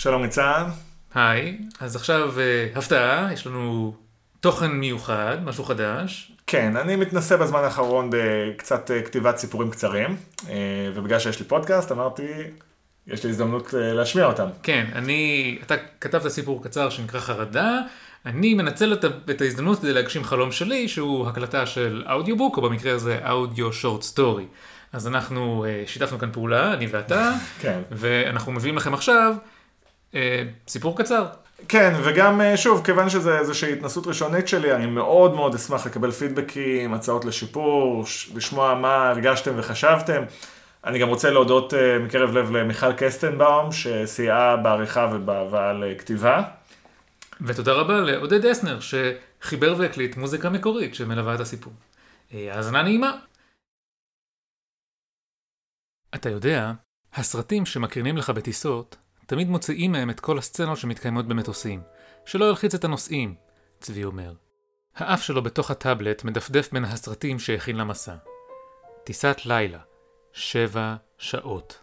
שלום ניצן. היי, אז עכשיו uh, הפתעה, יש לנו תוכן מיוחד, משהו חדש. כן, אני מתנסה בזמן האחרון בקצת uh, כתיבת סיפורים קצרים, uh, ובגלל שיש לי פודקאסט אמרתי, יש לי הזדמנות להשמיע אותם. כן, אני, אתה כתבת סיפור קצר שנקרא חרדה, אני מנצל את, את ההזדמנות כדי להגשים חלום שלי, שהוא הקלטה של אודיובוק, או במקרה הזה אודיו שורט סטורי. אז אנחנו שיתפנו כאן פעולה, אני ואתה, כן. ואנחנו מביאים לכם עכשיו סיפור קצר. כן, וגם אה, שוב, כיוון שזו איזושהי התנסות ראשונית שלי, אני מאוד מאוד אשמח לקבל פידבקים, הצעות לשיפור, לשמוע מה הרגשתם וחשבתם. אני גם רוצה להודות מקרב לב למיכל קסטנבאום, שסייעה בעריכה ובהבאה לכתיבה. ותודה רבה לעודד אסנר, שחיבר והקליט מוזיקה מקורית שמלווה את הסיפור. האזנה נעימה. אתה יודע, הסרטים שמקרינים לך בטיסות, תמיד מוציאים מהם את כל הסצנות שמתקיימות במטוסים, שלא ילחיץ את הנוסעים, צבי אומר. האף שלו בתוך הטאבלט מדפדף בין הסרטים שהכין למסע. טיסת לילה, שבע שעות.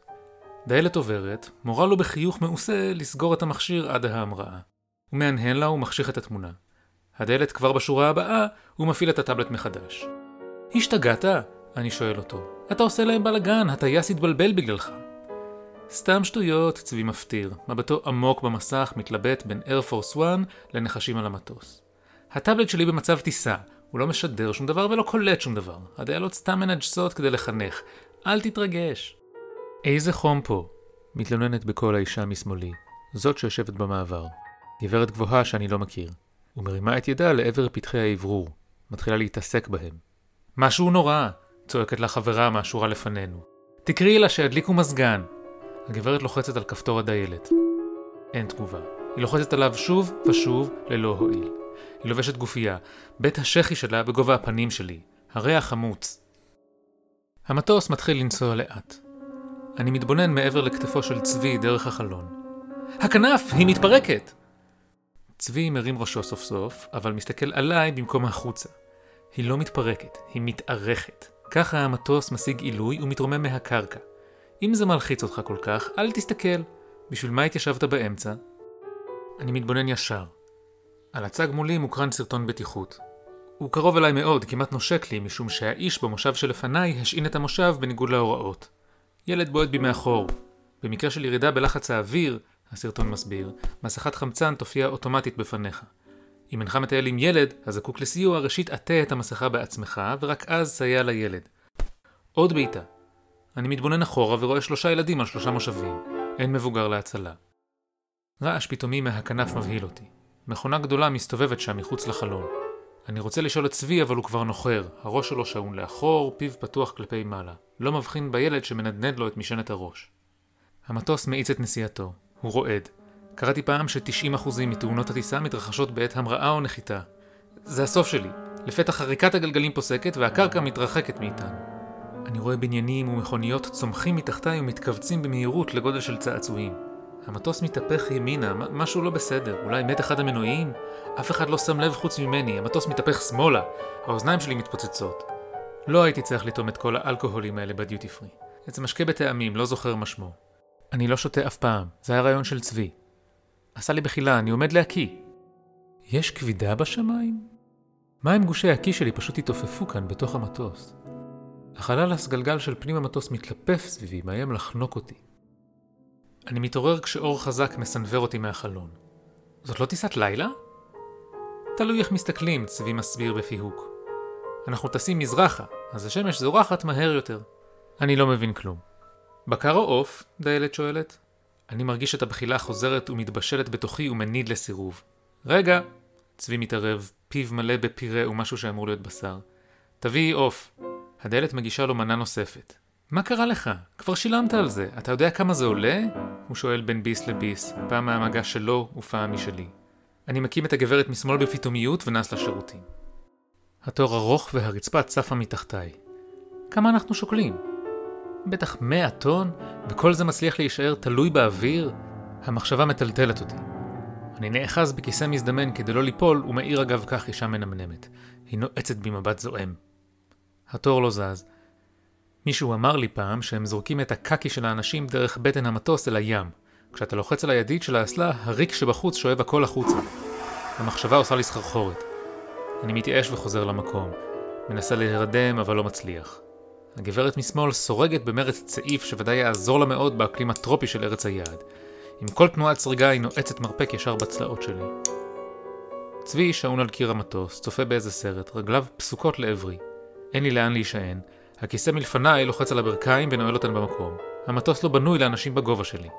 דיילת עוברת, מורה לו בחיוך מעושה לסגור את המכשיר עד ההמראה. הוא מהנהן לה ומחשיך את התמונה. הדיילת כבר בשורה הבאה, הוא מפעיל את הטאבלט מחדש. השתגעת? אני שואל אותו. אתה עושה להם בלאגן, הטייס התבלבל בגללך. סתם שטויות, צבי מפטיר, מבטו עמוק במסך מתלבט בין Air Force 1 לנחשים על המטוס. הטאבלט שלי במצב טיסה, הוא לא משדר שום דבר ולא קולט שום דבר. הדיילות סתם מנג'סות כדי לחנך. אל תתרגש. איזה חום פה, מתלוננת בקול האישה משמאלי, זאת שיושבת במעבר. גברת גבוהה שאני לא מכיר. ומרימה את ידה לעבר פתחי האוורור. מתחילה להתעסק בהם. משהו נורא! צועקת לה חברה מהשורה לפנינו. תקראי לה שידליקו מזגן. הגברת לוחצת על כפתור הדיילת. אין תגובה. היא לוחצת עליו שוב ושוב ללא הועיל. היא לובשת גופייה, בית השחי שלה בגובה הפנים שלי. הריח חמוץ. המטוס מתחיל לנסוע לאט. אני מתבונן מעבר לכתפו של צבי דרך החלון. הכנף! היא מתפרקת! צבי מרים ראשו סוף סוף, אבל מסתכל עליי במקום החוצה. היא לא מתפרקת, היא מתארכת. ככה המטוס משיג עילוי ומתרומם מהקרקע. אם זה מלחיץ אותך כל כך, אל תסתכל. בשביל מה התיישבת באמצע? אני מתבונן ישר. על הצג מולי מוקרן סרטון בטיחות. הוא קרוב אליי מאוד, כמעט נושק לי, משום שהאיש במושב שלפניי השעין את המושב בניגוד להוראות. ילד בועט בי מאחור. במקרה של ירידה בלחץ האוויר, הסרטון מסביר, מסכת חמצן תופיע אוטומטית בפניך. אם אינך מטייל עם ילד, הזקוק לסיוע, ראשית עטה את המסכה בעצמך, ורק אז סייע לילד. עוד בעיטה. אני מתבונן אחורה ורואה שלושה ילדים על שלושה מושבים. אין מבוגר להצלה. רעש פתאומי מהכנף מבהיל אותי. מכונה גדולה מסתובבת שם מחוץ לחלון. אני רוצה לשאול את צבי, אבל הוא כבר נוחר. הראש שלו שעון לאחור, פיו פתוח כלפי מעלה. לא מבחין בילד שמנדנד לו את משענת הראש. המטוס מאיץ את נסיעתו. הוא רועד. קראתי פעם ש-90% מתאונות הטיסה מתרחשות בעת המראה או נחיתה. זה הסוף שלי. לפתע חריקת הגלגלים פוסקת והקרקע מתרחקת מאיתנו. אני רואה בניינים ומכוניות צומחים מתחתיי ומתכווצים במהירות לגודל של צעצועים. המטוס מתהפך ימינה, משהו לא בסדר, אולי מת אחד המנועים? אף אחד לא שם לב חוץ ממני, המטוס מתהפך שמאלה, האוזניים שלי מתפוצצות. לא הייתי צריך לטעום את כל האלכוהולים האלה בדיוטי פרי. איזה משקה בטעמים, לא זוכר מה שמו. אני לא שותה אף פעם, זה היה רעיון של צבי. עשה לי בחילה, אני עומד להקיא. יש כבידה בשמיים? מה אם גושי הקיא שלי פשוט התעופפו כאן בתוך המטוס? החלל הסגלגל של פנים המטוס מתלפף סביבי, מאיים לחנוק אותי. אני מתעורר כשאור חזק מסנוור אותי מהחלון. זאת לא טיסת לילה? תלוי איך מסתכלים, צבי מסביר בפיהוק. אנחנו טסים מזרחה, אז השמש זורחת מהר יותר. אני לא מבין כלום. בקר או עוף? דיילת שואלת. אני מרגיש את הבחילה חוזרת ומתבשלת בתוכי ומניד לסירוב. רגע! צבי מתערב, פיו מלא בפירה ומשהו שאמור להיות בשר. תביאי עוף. הדיילת מגישה לו מנה נוספת. מה קרה לך? כבר שילמת על זה. אתה יודע כמה זה עולה? הוא שואל בין ביס לביס, פעם מהמגע שלו ופעם משלי. אני מקים את הגברת משמאל בפתאומיות ונס לשירותים. התור ארוך והרצפה צפה מתחתיי. כמה אנחנו שוקלים? בטח מאה טון, וכל זה מצליח להישאר תלוי באוויר? המחשבה מטלטלת אותי. אני נאחז בכיסא מזדמן כדי לא ליפול, ומאיר אגב כך אישה מנמנמת. היא נועצת בי מבט זועם. התור לא זז. מישהו אמר לי פעם שהם זורקים את הקקי של האנשים דרך בטן המטוס אל הים. כשאתה לוחץ על הידית של האסלה, הריק שבחוץ שואב הכל החוצה. המחשבה עושה לי סחרחורת. אני מתייאש וחוזר למקום. מנסה להירדם, אבל לא מצליח. הגברת משמאל סורגת במרץ צעיף שוודאי יעזור לה מאוד באקלים הטרופי של ארץ היעד. עם כל תנועת סריגה היא נועצת מרפק ישר בצלעות שלי. צבי שעון על קיר המטוס, צופה באיזה סרט, רגליו פסוקות לעברי. אין לי לאן להישען. הכיסא מלפניי לוחץ על הברכיים ונועל אותן במקום. המטוס לא בנוי לאנשים בגובה שלי.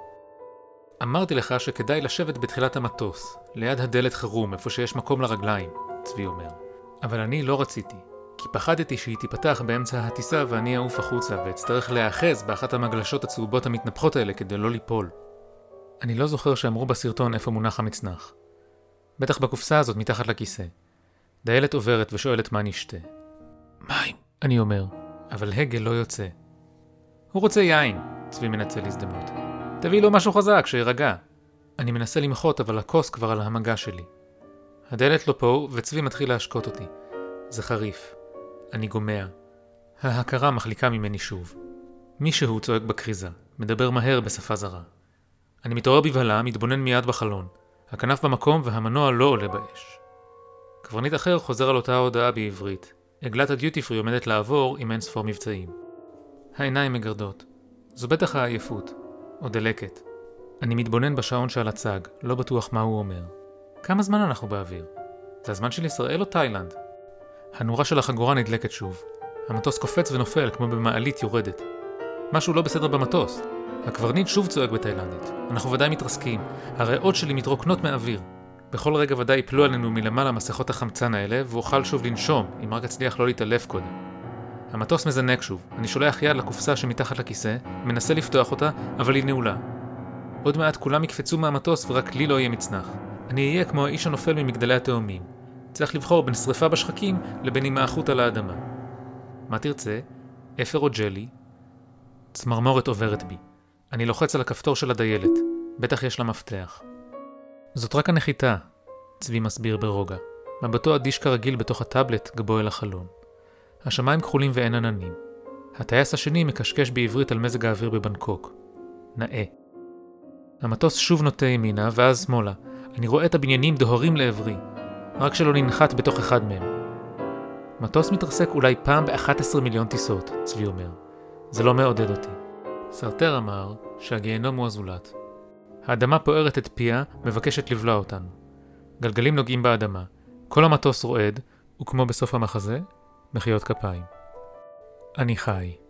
אמרתי לך שכדאי לשבת בתחילת המטוס, ליד הדלת חירום, איפה שיש מקום לרגליים, צבי אומר. אבל אני לא רציתי, כי פחדתי שהיא תיפתח באמצע הטיסה ואני אעוף החוצה ואצטרך להיאחז באחת המגלשות הצהובות המתנפחות האלה כדי לא ליפול. אני לא זוכר שאמרו בסרטון איפה מונח המצנח. בטח בקופסה הזאת מתחת לכיסא. דיילת עוברת ושואלת מה נשתה. מים, אני אומר, אבל הגה לא יוצא. הוא רוצה יין, צבי מנצל הזדמנות. תביא לו משהו חזק, שירגע. אני מנסה למחות, אבל הכוס כבר על המגע שלי. הדלת לא פה, וצבי מתחיל להשקות אותי. זה חריף. אני גומע. ההכרה מחליקה ממני שוב. מישהו צועק בכריזה, מדבר מהר בשפה זרה. אני מתעורר בבהלה, מתבונן מיד בחלון. הכנף במקום והמנוע לא עולה באש. קברניט אחר חוזר על אותה הודעה בעברית. עגלת הדיוטי פרי עומדת לעבור עם אין ספור מבצעים. העיניים מגרדות. זו בטח העייפות. או דלקת. אני מתבונן בשעון שעל הצג, לא בטוח מה הוא אומר. כמה זמן אנחנו באוויר? זה הזמן של ישראל או תאילנד? הנורה של החגורה נדלקת שוב. המטוס קופץ ונופל כמו במעלית יורדת. משהו לא בסדר במטוס. הקברניט שוב צועק בתאילנדית. אנחנו ודאי מתרסקים. הריאות שלי מתרוקנות מאוויר. בכל רגע ודאי יפלו עלינו מלמעלה מסכות החמצן האלה, ואוכל שוב לנשום, אם רק אצליח לא להתעלף קודם. המטוס מזנק שוב. אני שולח יד לקופסה שמתחת לכיסא, מנסה לפתוח אותה, אבל היא נעולה. עוד מעט כולם יקפצו מהמטוס ורק לי לא יהיה מצנח. אני אהיה כמו האיש הנופל ממגדלי התאומים. צריך לבחור בין שריפה בשחקים לבין הימעכות על האדמה. מה תרצה? אפר או ג'לי? צמרמורת עוברת בי. אני לוחץ על הכפתור של הדיילת. בטח יש לה מפתח. זאת רק הנחיתה, צבי מסביר ברוגע. מבטו אדיש כרגיל בתוך הטאבלט, גבו אל החלון. השמיים כחולים ואין עננים. הטייס השני מקשקש בעברית על מזג האוויר בבנקוק. נאה. המטוס שוב נוטה ימינה, ואז שמאלה. אני רואה את הבניינים דוהרים לעברי. רק שלא ננחת בתוך אחד מהם. מטוס מתרסק אולי פעם ב-11 מיליון טיסות, צבי אומר. זה לא מעודד אותי. סרטר אמר שהגיהנום הוא הזולת. האדמה פוערת את פיה, מבקשת לבלוע אותנו. גלגלים נוגעים באדמה. כל המטוס רועד, וכמו בסוף המחזה, מחיאות כפיים. אני חי.